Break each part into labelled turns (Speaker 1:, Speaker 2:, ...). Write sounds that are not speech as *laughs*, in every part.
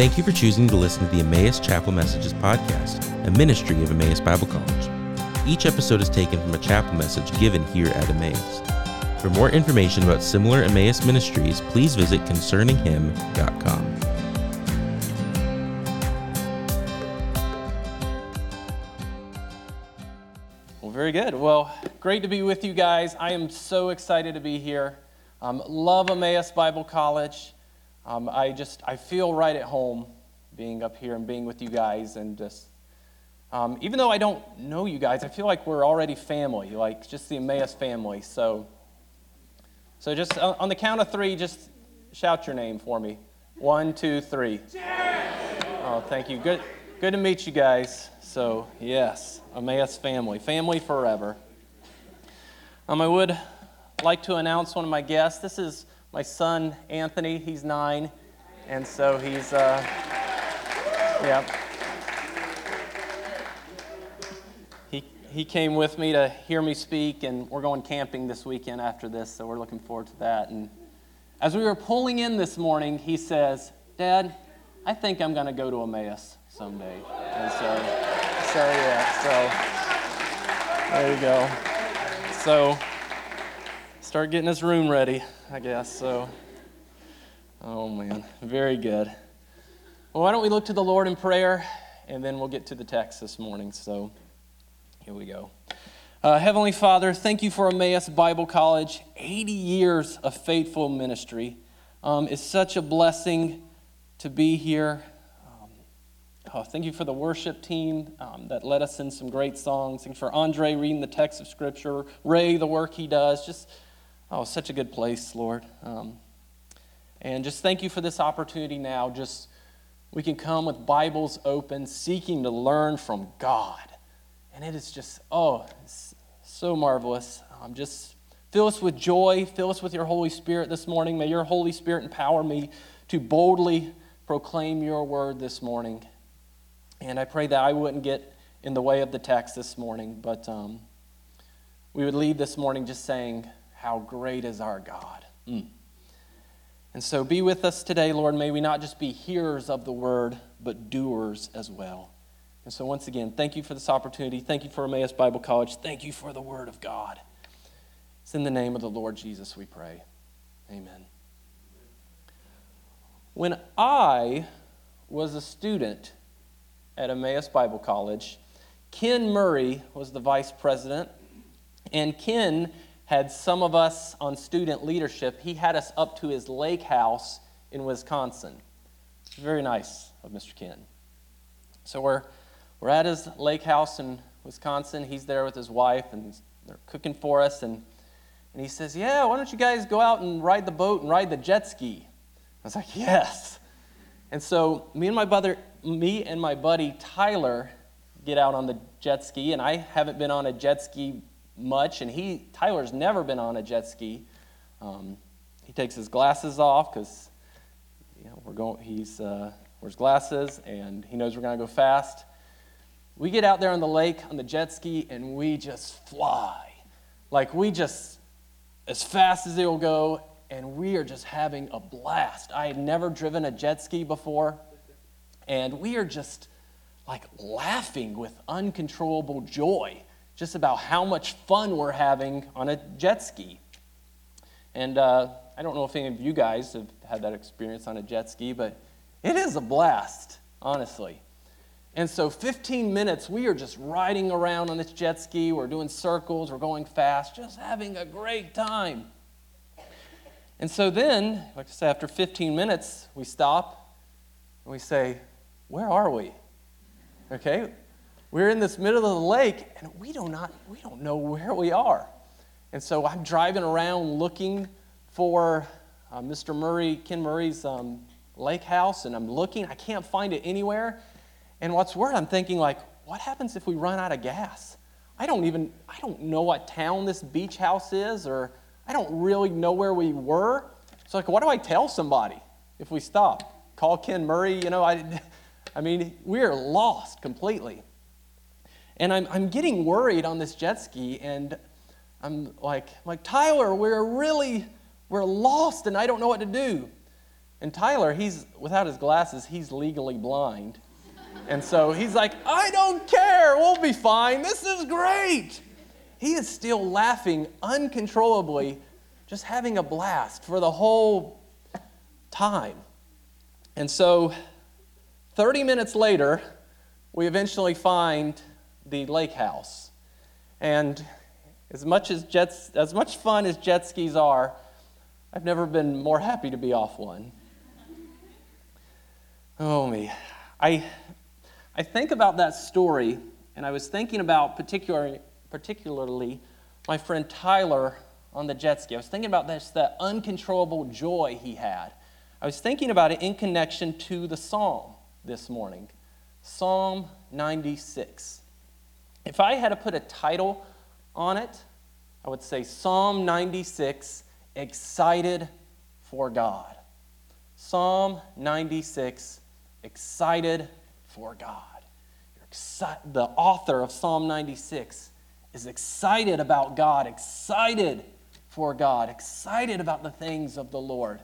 Speaker 1: Thank you for choosing to listen to the Emmaus Chapel Messages podcast, a ministry of Emmaus Bible College. Each episode is taken from a chapel message given here at Emmaus. For more information about similar Emmaus ministries, please visit concerninghim.com.
Speaker 2: Well, very good. Well, great to be with you guys. I am so excited to be here. Um, love Emmaus Bible College. Um, I just I feel right at home being up here and being with you guys, and just um, even though I don't know you guys, I feel like we're already family, like just the Emmaus family. So, so just on the count of three, just shout your name for me. One, two, three. Oh, thank you. Good, good to meet you guys. So, yes, Emmaus family, family forever. Um, I would like to announce one of my guests. This is my son Anthony. He's nine, and so he's, uh, yeah. He he came with me to hear me speak, and we're going camping this weekend after this, so we're looking forward to that. And as we were pulling in this morning, he says, "Dad, I think I'm going to go to Emmaus someday." And so. So yeah, so there you go. So start getting his room ready, I guess. So oh man, very good. Well, why don't we look to the Lord in prayer, and then we'll get to the text this morning. So here we go. Uh, Heavenly Father, thank you for Emmaus Bible College. 80 years of faithful ministry. Um, it's such a blessing to be here. Oh, thank you for the worship team um, that led us in some great songs. Thank you for Andre reading the text of Scripture, Ray, the work he does. Just, oh, such a good place, Lord. Um, and just thank you for this opportunity now. Just, we can come with Bibles open, seeking to learn from God. And it is just, oh, so marvelous. Um, just fill us with joy, fill us with your Holy Spirit this morning. May your Holy Spirit empower me to boldly proclaim your word this morning. And I pray that I wouldn't get in the way of the text this morning, but um, we would leave this morning just saying, How great is our God. Mm. And so be with us today, Lord. May we not just be hearers of the word, but doers as well. And so, once again, thank you for this opportunity. Thank you for Emmaus Bible College. Thank you for the word of God. It's in the name of the Lord Jesus we pray. Amen. When I was a student, at Emmaus Bible College. Ken Murray was the vice president, and Ken had some of us on student leadership. He had us up to his lake house in Wisconsin. Very nice of Mr. Ken. So we're, we're at his lake house in Wisconsin. He's there with his wife, and they're cooking for us. And, and he says, Yeah, why don't you guys go out and ride the boat and ride the jet ski? I was like, Yes. And so me and my brother, me and my buddy Tyler get out on the jet ski, and I haven't been on a jet ski much, and he Tyler's never been on a jet ski. Um, he takes his glasses off because you know, we're going. He's uh, wears glasses, and he knows we're going to go fast. We get out there on the lake on the jet ski, and we just fly, like we just as fast as it'll go, and we are just having a blast. I had never driven a jet ski before. And we are just like laughing with uncontrollable joy just about how much fun we're having on a jet ski. And uh, I don't know if any of you guys have had that experience on a jet ski, but it is a blast, honestly. And so, 15 minutes, we are just riding around on this jet ski. We're doing circles, we're going fast, just having a great time. And so, then, like I said, after 15 minutes, we stop and we say, where are we? Okay? We're in this middle of the lake and we do not we don't know where we are. And so I'm driving around looking for uh, Mr. Murray, Ken Murray's um, lake house, and I'm looking. I can't find it anywhere. And what's worse, I'm thinking like, what happens if we run out of gas? I don't even I don't know what town this beach house is, or I don't really know where we were. So like, what do I tell somebody if we stop? Call Ken Murray? You know, I *laughs* I mean, we're lost completely. And I'm, I'm getting worried on this jet ski, and I'm like, like, Tyler, we're really, we're lost, and I don't know what to do. And Tyler, he's without his glasses, he's legally blind. And so he's like, I don't care, we'll be fine, this is great. He is still laughing uncontrollably, just having a blast for the whole time. And so 30 minutes later, we eventually find the lake house. And as much as jets, as much fun as jet skis are, I've never been more happy to be off one. Oh me. I I think about that story and I was thinking about particularly particularly my friend Tyler on the jet ski. I was thinking about this that uncontrollable joy he had. I was thinking about it in connection to the psalm this morning. Psalm 96. If I had to put a title on it, I would say Psalm 96 Excited for God. Psalm 96 Excited for God. Exci- the author of Psalm 96 is excited about God, excited for God, excited about the things of the Lord.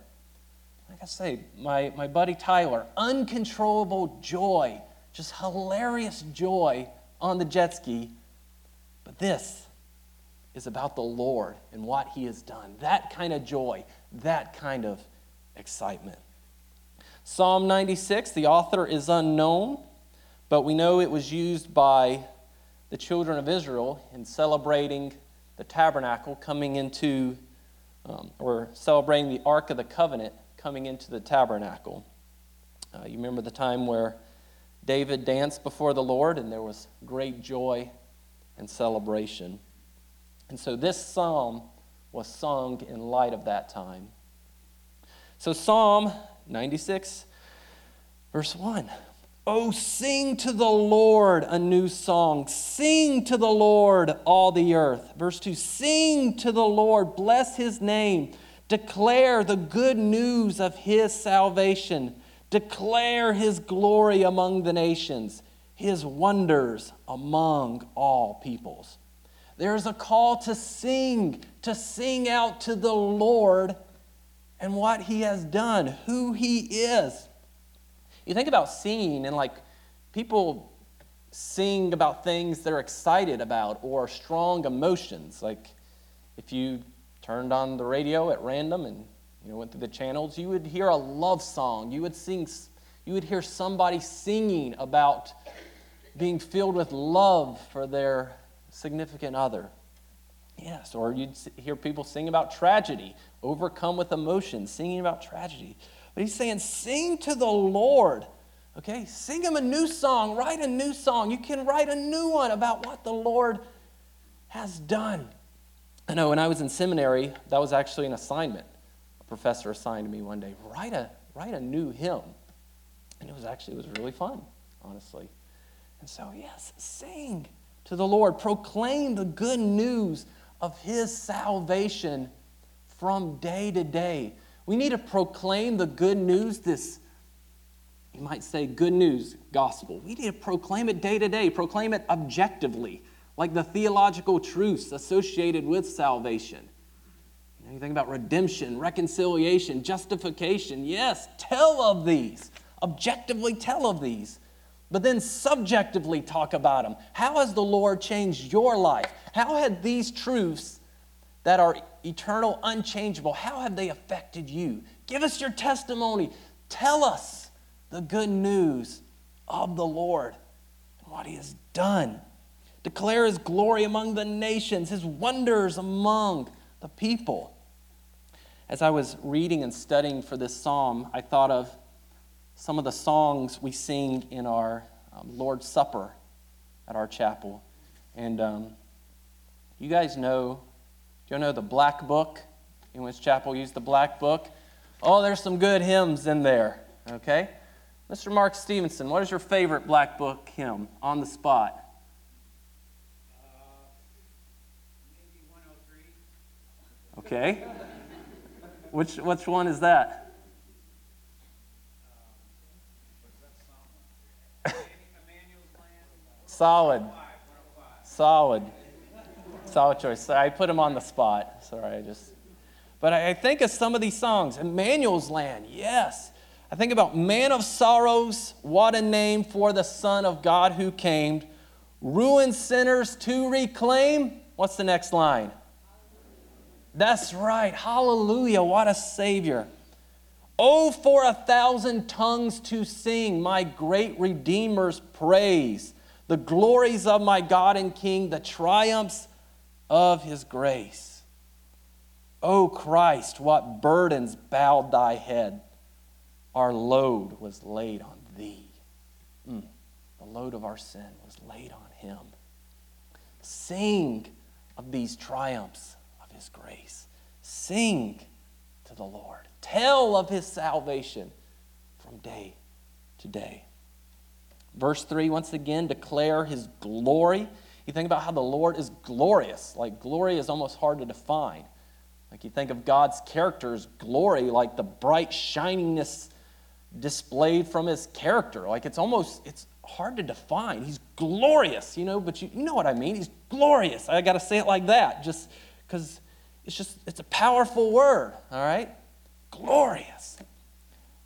Speaker 2: Like I say, my, my buddy Tyler, uncontrollable joy, just hilarious joy on the jet ski. But this is about the Lord and what He has done. That kind of joy, that kind of excitement. Psalm 96, the author is unknown, but we know it was used by the children of Israel in celebrating the tabernacle coming into, um, or celebrating the Ark of the Covenant coming into the tabernacle. Uh, you remember the time where David danced before the Lord and there was great joy and celebration. And so this psalm was sung in light of that time. So, Psalm 96, verse 1. Oh, sing to the Lord a new song. Sing to the Lord, all the earth. Verse 2 Sing to the Lord, bless his name. Declare the good news of his salvation. Declare his glory among the nations, his wonders among all peoples. There's a call to sing, to sing out to the Lord and what he has done, who he is. You think about singing, and like people sing about things they're excited about or strong emotions. Like if you turned on the radio at random and you know went through the channels, you would hear a love song. You would sing you would hear somebody singing about being filled with love for their significant other. Yes, or you'd hear people sing about tragedy, overcome with emotion, singing about tragedy. But he's saying, sing to the Lord. Okay, sing him a new song, write a new song. You can write a new one about what the Lord has done. I know when I was in seminary, that was actually an assignment. Professor assigned me one day, write a, write a new hymn. And it was actually, it was really fun, honestly. And so, yes, sing to the Lord. Proclaim the good news of his salvation from day to day. We need to proclaim the good news, this, you might say, good news gospel. We need to proclaim it day to day, proclaim it objectively like the theological truths associated with salvation. You, think about redemption, reconciliation, justification. Yes, tell of these. Objectively tell of these. But then subjectively talk about them. How has the Lord changed your life? How had these truths that are eternal, unchangeable, how have they affected you? Give us your testimony. Tell us the good news of the Lord and what He has done. Declare his glory among the nations, his wonders among the people. As I was reading and studying for this psalm, I thought of some of the songs we sing in our um, Lord's Supper at our chapel. And um, you guys know, do you know the Black Book? In which chapel used the Black Book? Oh, there's some good hymns in there, okay? Mr. Mark Stevenson, what is your favorite Black Book hymn on the spot? Okay. Which, which one is that? Solid. Solid. Solid choice. I put him on the spot. Sorry, I just. But I think of some of these songs. Emmanuel's Land, yes. I think about Man of Sorrows, what a name for the Son of God who came. Ruined sinners to reclaim. What's the next line? That's right. Hallelujah. What a Savior. Oh, for a thousand tongues to sing my great Redeemer's praise, the glories of my God and King, the triumphs of his grace. O Christ, what burdens bowed thy head. Our load was laid on thee. Mm, the load of our sin was laid on him. Sing of these triumphs his grace. Sing to the Lord. Tell of his salvation from day to day. Verse 3, once again, declare his glory. You think about how the Lord is glorious. Like, glory is almost hard to define. Like, you think of God's character's glory, like the bright shininess displayed from his character. Like, it's almost, it's hard to define. He's glorious, you know, but you, you know what I mean. He's glorious. I got to say it like that just because it's just, it's a powerful word, all right? Glorious.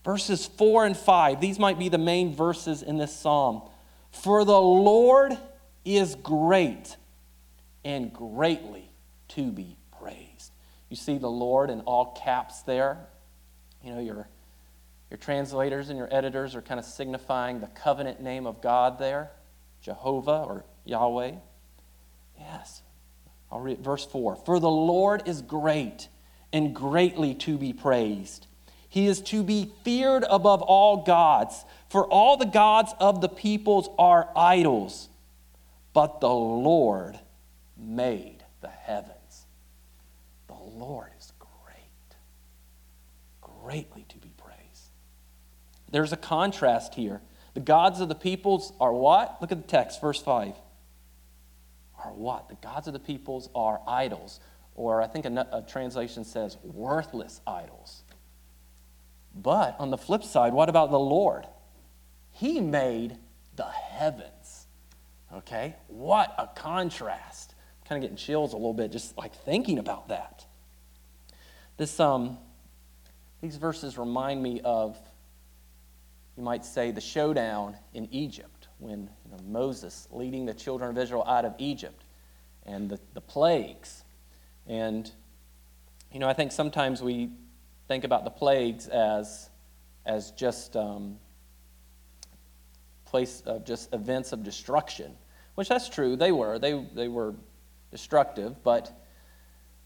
Speaker 2: Verses 4 and 5, these might be the main verses in this psalm. For the Lord is great and greatly to be praised. You see the Lord in all caps there. You know, your, your translators and your editors are kind of signifying the covenant name of God there Jehovah or Yahweh. Yes. I'll read verse 4. For the Lord is great and greatly to be praised. He is to be feared above all gods, for all the gods of the peoples are idols, but the Lord made the heavens. The Lord is great, greatly to be praised. There's a contrast here. The gods of the peoples are what? Look at the text, verse 5. Are what? The gods of the peoples are idols or I think a, a translation says worthless idols. But on the flip side, what about the Lord? He made the heavens. Okay? What a contrast. I'm kind of getting chills a little bit just like thinking about that. This, um, these verses remind me of, you might say, the showdown in Egypt when you know, Moses leading the children of Israel out of Egypt and the, the plagues. And, you know, I think sometimes we think about the plagues as, as just um, place of just events of destruction, which that's true. They were. They, they were destructive. But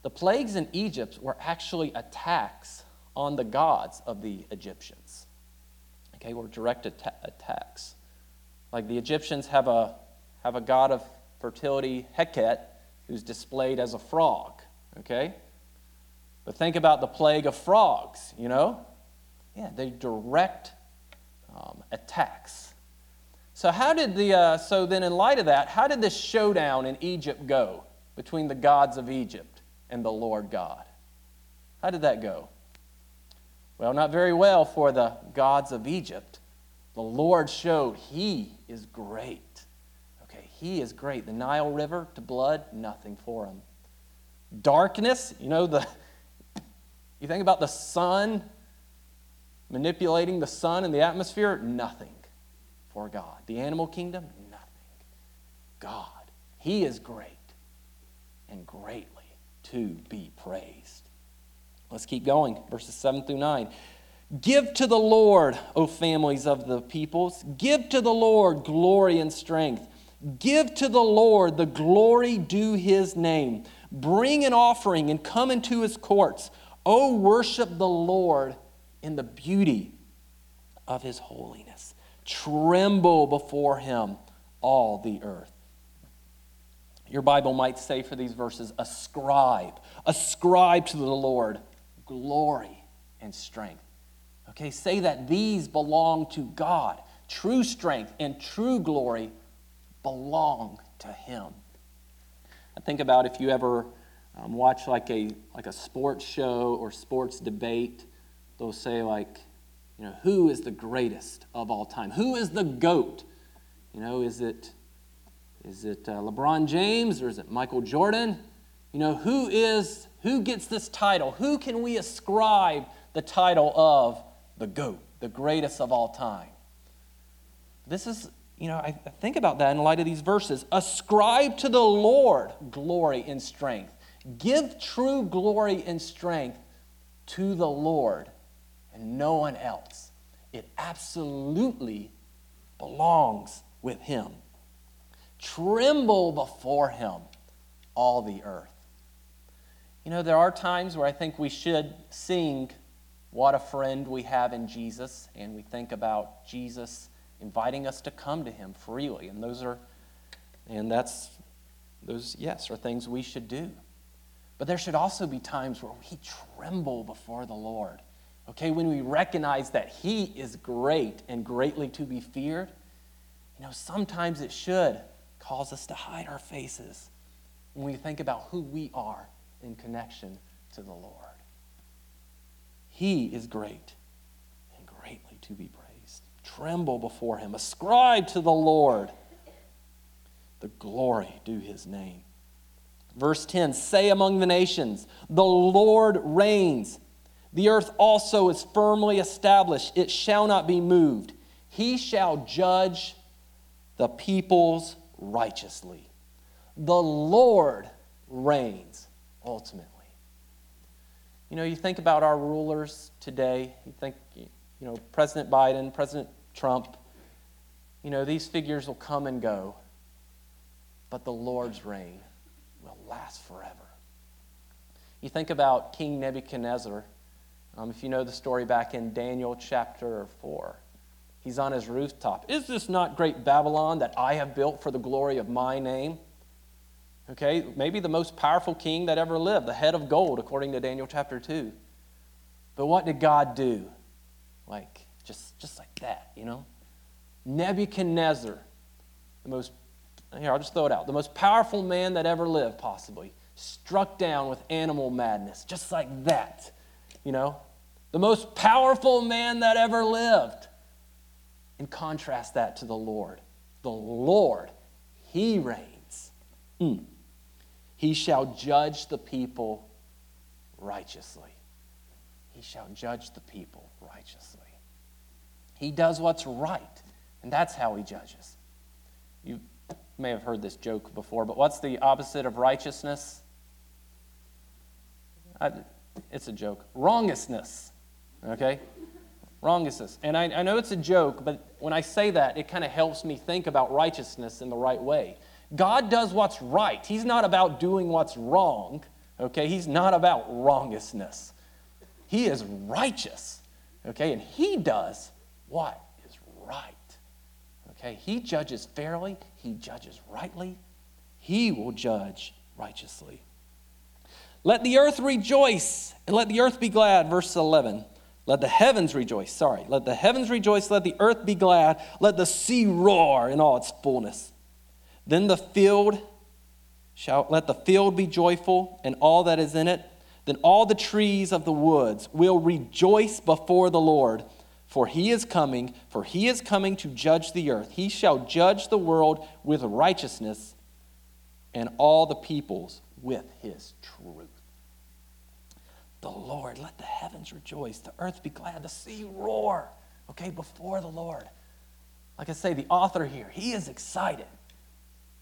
Speaker 2: the plagues in Egypt were actually attacks on the gods of the Egyptians. Okay, were direct at- attacks. Like the Egyptians have a, have a god of fertility, Heket, who's displayed as a frog okay? But think about the plague of frogs, you know? Yeah, they direct um, attacks. So, how did the, uh, so then in light of that, how did this showdown in Egypt go between the gods of Egypt and the Lord God? How did that go? Well, not very well for the gods of Egypt. The Lord showed He is great. Okay, He is great. The Nile River to blood, nothing for Him. Darkness, you know, the *laughs* you think about the sun manipulating the sun and the atmosphere, nothing for God. The animal kingdom, nothing. God, He is great and greatly to be praised. Let's keep going. Verses 7 through 9. Give to the Lord, O families of the peoples. Give to the Lord glory and strength. Give to the Lord the glory due his name. Bring an offering and come into his courts. O worship the Lord in the beauty of his holiness. Tremble before him, all the earth. Your Bible might say for these verses, ascribe. Ascribe to the Lord glory and strength. Okay, say that these belong to God. True strength and true glory belong to him. I think about if you ever um, watch like a like a sports show or sports debate, they'll say like, you know, who is the greatest of all time? Who is the goat? You know, is it is it uh, LeBron James or is it Michael Jordan? You know, who is, who gets this title? Who can we ascribe the title of the GOAT, the greatest of all time? This is, you know, I think about that in light of these verses. Ascribe to the Lord glory and strength. Give true glory and strength to the Lord and no one else. It absolutely belongs with Him. Tremble before Him, all the earth. You know, there are times where I think we should sing What a Friend We Have in Jesus, and we think about Jesus inviting us to come to Him freely. And those are, and that's, those, yes, are things we should do. But there should also be times where we tremble before the Lord. Okay, when we recognize that He is great and greatly to be feared, you know, sometimes it should cause us to hide our faces when we think about who we are in connection to the Lord. He is great and greatly to be praised. Tremble before him. Ascribe to the Lord the glory due his name. Verse 10 Say among the nations, the Lord reigns. The earth also is firmly established, it shall not be moved. He shall judge the peoples righteously. The Lord reigns ultimately. You know, you think about our rulers today, you think, you know, President Biden, President Trump, you know, these figures will come and go, but the Lord's reign will last forever. You think about King Nebuchadnezzar. Um, if you know the story back in Daniel chapter 4, he's on his rooftop. Is this not great Babylon that I have built for the glory of my name? Okay, maybe the most powerful king that ever lived, the head of gold, according to Daniel chapter 2. But what did God do? Like, just, just like that, you know? Nebuchadnezzar, the most, here, I'll just throw it out, the most powerful man that ever lived, possibly, struck down with animal madness, just like that, you know? The most powerful man that ever lived. And contrast that to the Lord. The Lord, He reigns. Mm. He shall judge the people righteously. He shall judge the people righteously. He does what's right, and that's how he judges. You may have heard this joke before, but what's the opposite of righteousness? I, it's a joke. Wrongousness. Okay? Wrongousness. And I, I know it's a joke, but when I say that, it kind of helps me think about righteousness in the right way. God does what's right. He's not about doing what's wrong, okay? He's not about wrongousness. He is righteous, okay? And He does what is right, okay? He judges fairly, He judges rightly, He will judge righteously. Let the earth rejoice and let the earth be glad, verse 11. Let the heavens rejoice, sorry. Let the heavens rejoice, let the earth be glad, let the sea roar in all its fullness. Then the field shall let the field be joyful and all that is in it. Then all the trees of the woods will rejoice before the Lord, for he is coming, for he is coming to judge the earth. He shall judge the world with righteousness and all the peoples with his truth. The Lord, let the heavens rejoice, the earth be glad, the sea roar, okay, before the Lord. Like I say, the author here, he is excited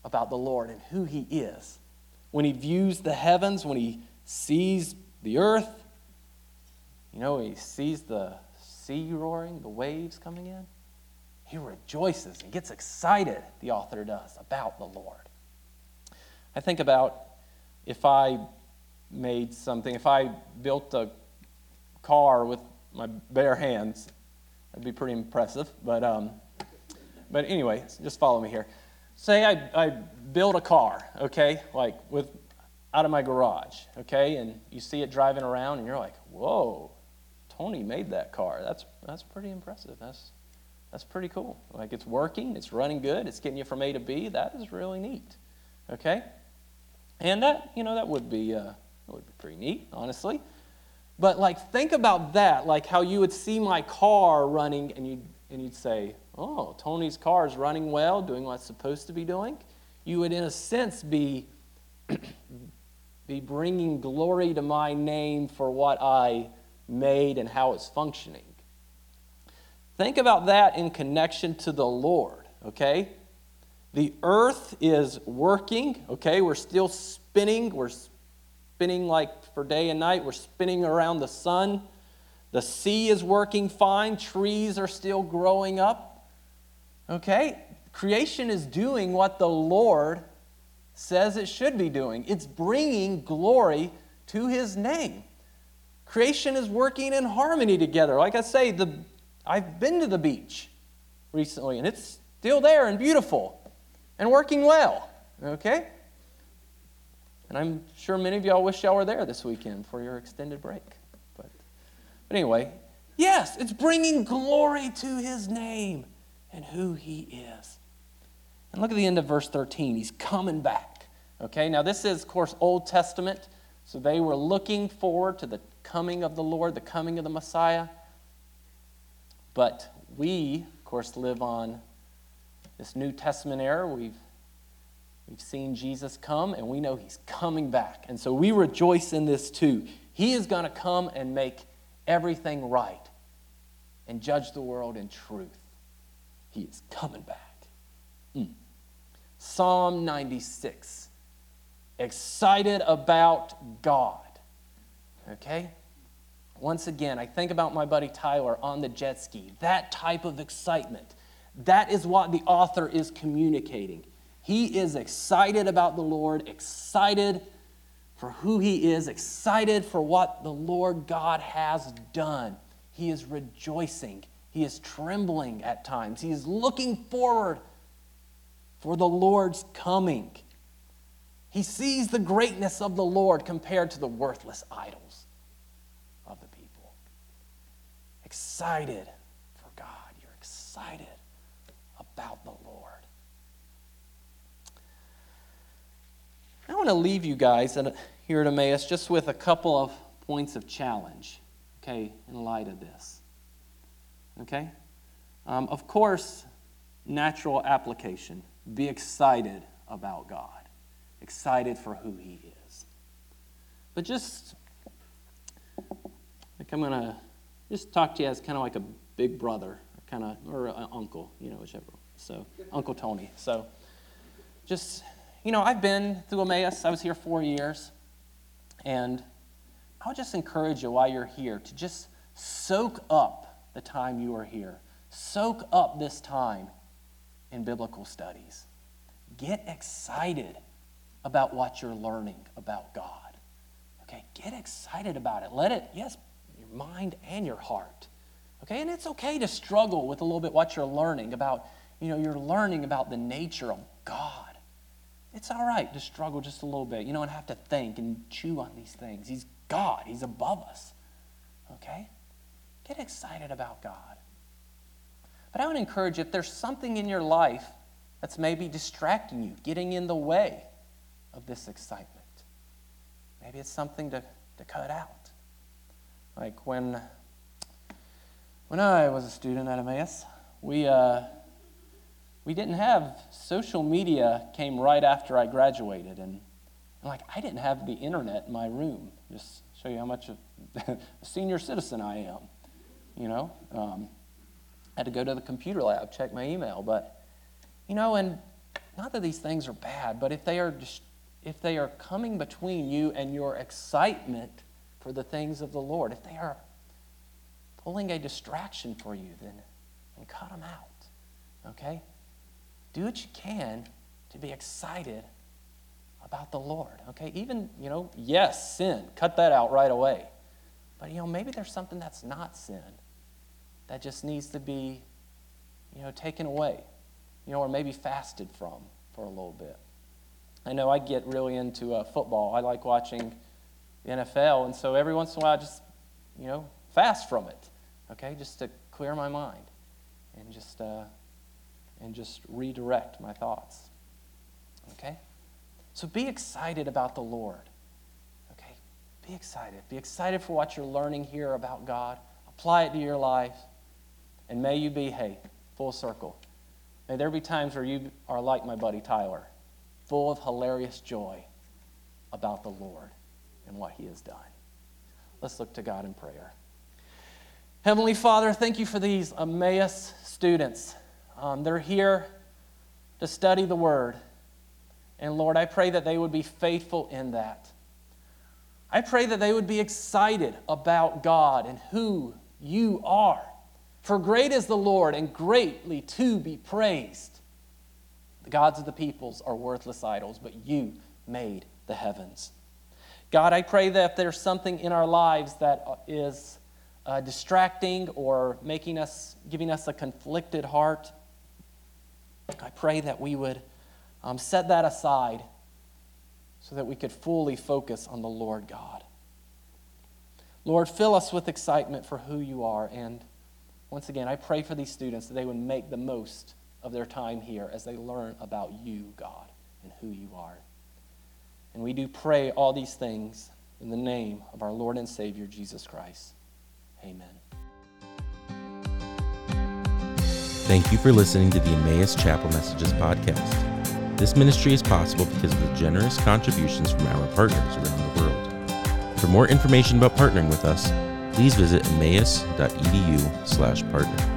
Speaker 2: about the Lord and who He is. When He views the heavens, when He sees the earth, you know, He sees the sea roaring, the waves coming in, He rejoices and gets excited, the author does, about the Lord. I think about if I made something, if I built a car with my bare hands, that'd be pretty impressive. But, um, but anyway, just follow me here say I, I build a car, okay, like with out of my garage, okay, and you see it driving around and you're like, whoa, Tony made that car. That's that's pretty impressive. That's that's pretty cool. Like it's working, it's running good, it's getting you from A to B. That is really neat. Okay? And that, you know, that would be uh, that would be pretty neat, honestly. But like think about that, like how you would see my car running and you and you'd say, oh, Tony's car is running well, doing what it's supposed to be doing, you would, in a sense, be, *clears throat* be bringing glory to my name for what I made and how it's functioning. Think about that in connection to the Lord, okay? The earth is working, okay? We're still spinning. We're spinning like for day and night. We're spinning around the sun. The sea is working fine. Trees are still growing up, okay? Creation is doing what the Lord says it should be doing. It's bringing glory to his name. Creation is working in harmony together. Like I say, the, I've been to the beach recently, and it's still there and beautiful and working well. Okay? And I'm sure many of y'all wish y'all were there this weekend for your extended break. But, anyway, yes, it's bringing glory to his name and who he is. And look at the end of verse 13. He's coming back. Okay, now this is, of course, Old Testament. So they were looking forward to the coming of the Lord, the coming of the Messiah. But we, of course, live on this New Testament era. We've, we've seen Jesus come, and we know he's coming back. And so we rejoice in this too. He is going to come and make everything right and judge the world in truth. He is coming back. Mm. Psalm 96. Excited about God. Okay? Once again, I think about my buddy Tyler on the jet ski. That type of excitement. That is what the author is communicating. He is excited about the Lord, excited for who he is, excited for what the Lord God has done. He is rejoicing. He is trembling at times. He is looking forward for the Lord's coming. He sees the greatness of the Lord compared to the worthless idols of the people. Excited for God. You're excited about the Lord. I want to leave you guys here at Emmaus just with a couple of points of challenge, okay, in light of this. Okay? Um, of course, natural application. Be excited about God, excited for who He is. But just, like I'm going to just talk to you as kind of like a big brother, kind of, or an uncle, you know, whichever. So, Uncle Tony. So, just, you know, I've been through Emmaus. I was here four years. And I would just encourage you while you're here to just soak up the time you are here. Soak up this time in biblical studies. Get excited about what you're learning about God. Okay, get excited about it. Let it, yes, your mind and your heart. Okay, and it's okay to struggle with a little bit what you're learning about, you know, you're learning about the nature of God. It's all right to struggle just a little bit, you know, and have to think and chew on these things. He's God, He's above us. Okay? Get excited about God. But I would encourage if there's something in your life that's maybe distracting you, getting in the way of this excitement, maybe it's something to, to cut out. Like when, when I was a student at Emmaus, we, uh, we didn't have social media came right after I graduated. And, and like, I didn't have the internet in my room. Just show you how much of *laughs* a senior citizen I am, you know. Um, had to go to the computer lab, check my email. But, you know, and not that these things are bad, but if they are, just, if they are coming between you and your excitement for the things of the Lord, if they are pulling a distraction for you, then, then cut them out. Okay? Do what you can to be excited about the Lord. Okay? Even, you know, yes, sin. Cut that out right away. But, you know, maybe there's something that's not sin that just needs to be, you know, taken away, you know, or maybe fasted from for a little bit. I know I get really into uh, football. I like watching the NFL, and so every once in a while I just, you know, fast from it, okay, just to clear my mind and just, uh, and just redirect my thoughts, okay? So be excited about the Lord, okay? Be excited. Be excited for what you're learning here about God. Apply it to your life. And may you be, hey, full circle. May there be times where you are like my buddy Tyler, full of hilarious joy about the Lord and what he has done. Let's look to God in prayer. Heavenly Father, thank you for these Emmaus students. Um, they're here to study the Word. And Lord, I pray that they would be faithful in that. I pray that they would be excited about God and who you are. For great is the Lord and greatly to be praised. The gods of the peoples are worthless idols, but you made the heavens. God, I pray that if there's something in our lives that is uh, distracting or making us, giving us a conflicted heart, I pray that we would um, set that aside so that we could fully focus on the Lord God. Lord, fill us with excitement for who you are. And once again, I pray for these students that they would make the most of their time here as they learn about you, God, and who you are. And we do pray all these things in the name of our Lord and Savior, Jesus Christ. Amen.
Speaker 1: Thank you for listening to the Emmaus Chapel Messages podcast. This ministry is possible because of the generous contributions from our partners around the world. For more information about partnering with us, please visit emmaus.edu/partner.